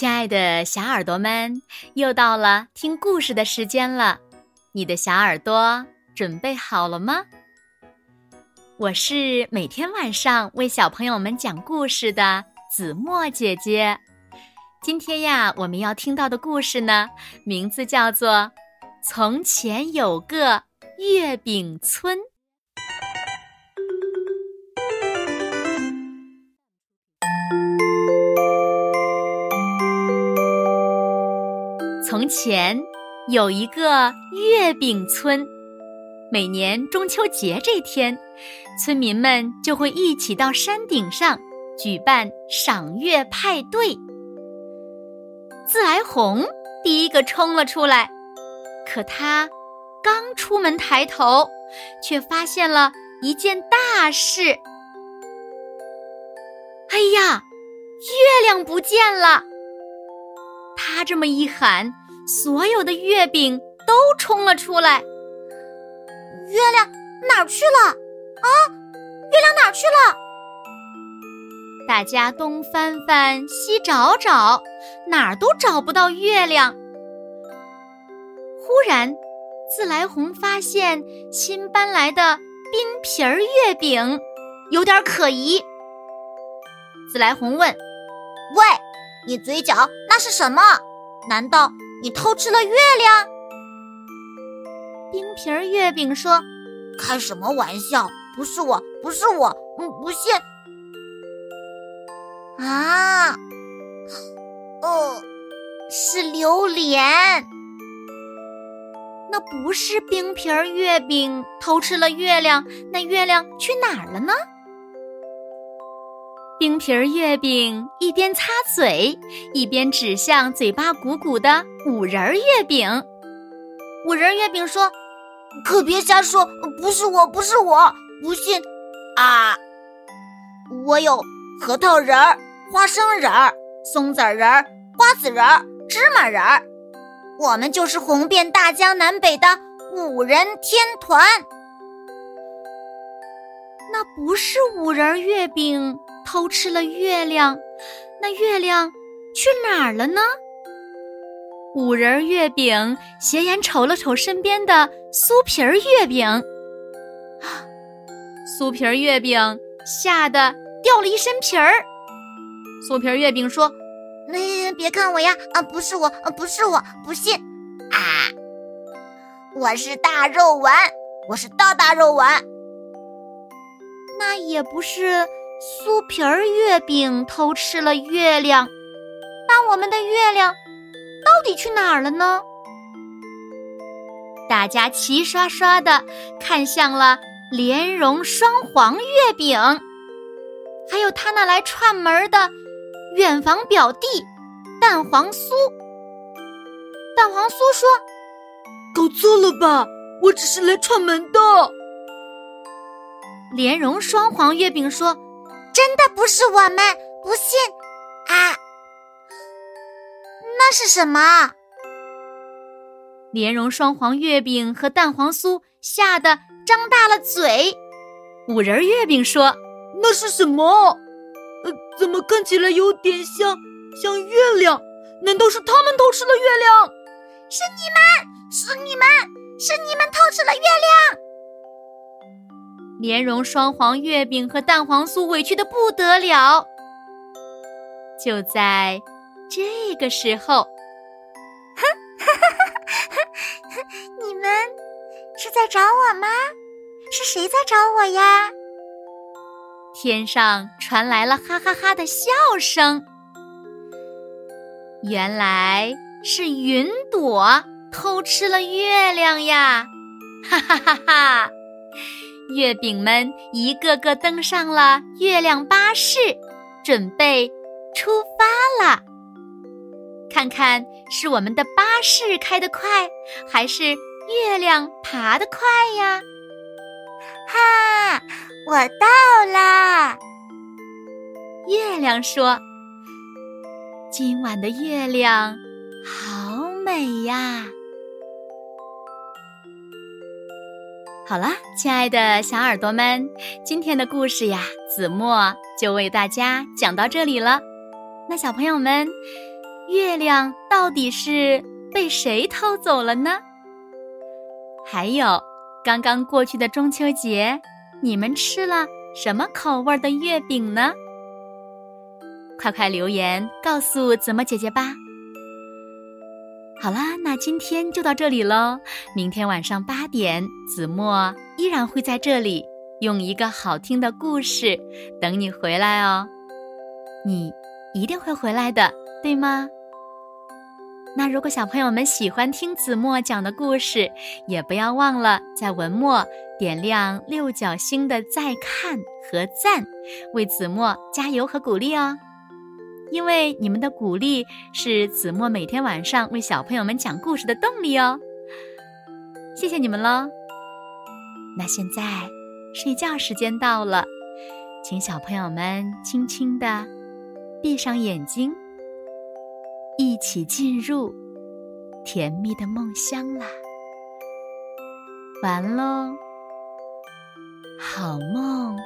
亲爱的小耳朵们，又到了听故事的时间了。你的小耳朵准备好了吗？我是每天晚上为小朋友们讲故事的子墨姐姐。今天呀，我们要听到的故事呢，名字叫做《从前有个月饼村》。从前有一个月饼村，每年中秋节这天，村民们就会一起到山顶上举办赏月派对。自来红第一个冲了出来，可他刚出门抬头，却发现了一件大事。哎呀，月亮不见了！他这么一喊。所有的月饼都冲了出来。月亮哪儿去了？啊，月亮哪儿去了？大家东翻翻，西找找，哪儿都找不到月亮。忽然，自来红发现新搬来的冰皮儿月饼有点可疑。自来红问：“喂，你嘴角那是什么？难道？”你偷吃了月亮？冰皮儿月饼说：“开什么玩笑？不是我，不是我，嗯，不信。”啊，哦，是榴莲。那不是冰皮儿月饼偷吃了月亮，那月亮去哪儿了呢？冰皮儿月饼一边擦嘴，一边指向嘴巴鼓鼓的五仁月饼。五仁月饼说：“可别瞎说，不是我，不是我，不信！啊，我有核桃仁儿、花生仁儿、松子仁儿、瓜子仁儿、芝麻仁儿，我们就是红遍大江南北的五仁天团。那不是五仁月饼。”偷吃了月亮，那月亮去哪儿了呢？五仁月饼斜眼瞅了瞅身边的酥皮儿月饼，啊，酥皮儿月饼吓得掉了一身皮儿。酥皮儿月饼说：“那别看我呀，啊，不是我，啊不是我，不信啊！我是大肉丸，我是大大肉丸。那也不是。”酥皮儿月饼偷吃了月亮，那我们的月亮到底去哪儿了呢？大家齐刷刷的看向了莲蓉双黄月饼，还有他那来串门的远房表弟蛋黄酥。蛋黄酥说：“搞错了吧？我只是来串门的。”莲蓉双黄月饼说。真的不是我们，不信啊！那是什么？莲蓉双黄月饼和蛋黄酥吓得张大了嘴。五仁月饼说：“那是什么？呃，怎么看起来有点像像月亮？难道是他们偷吃了月亮？是你们，是你们，是你们偷吃了月亮！”莲蓉双黄月饼和蛋黄酥委屈的不得了。就在这个时候，哼，你们是在找我吗？是谁在找我呀？天上传来了哈哈哈的笑声。原来是云朵偷吃了月亮呀！哈哈哈哈。月饼们一个个登上了月亮巴士，准备出发了。看看是我们的巴士开得快，还是月亮爬得快呀？哈，我到啦！月亮说：“今晚的月亮好美呀。”好了，亲爱的小耳朵们，今天的故事呀，子墨就为大家讲到这里了。那小朋友们，月亮到底是被谁偷走了呢？还有，刚刚过去的中秋节，你们吃了什么口味的月饼呢？快快留言告诉子墨姐姐吧。好啦，那今天就到这里喽。明天晚上八点，子墨依然会在这里，用一个好听的故事等你回来哦。你一定会回来的，对吗？那如果小朋友们喜欢听子墨讲的故事，也不要忘了在文末点亮六角星的再看和赞，为子墨加油和鼓励哦。因为你们的鼓励是子墨每天晚上为小朋友们讲故事的动力哦。谢谢你们喽。那现在睡觉时间到了，请小朋友们轻轻的闭上眼睛。一起进入甜蜜的梦乡啦！完喽，好梦。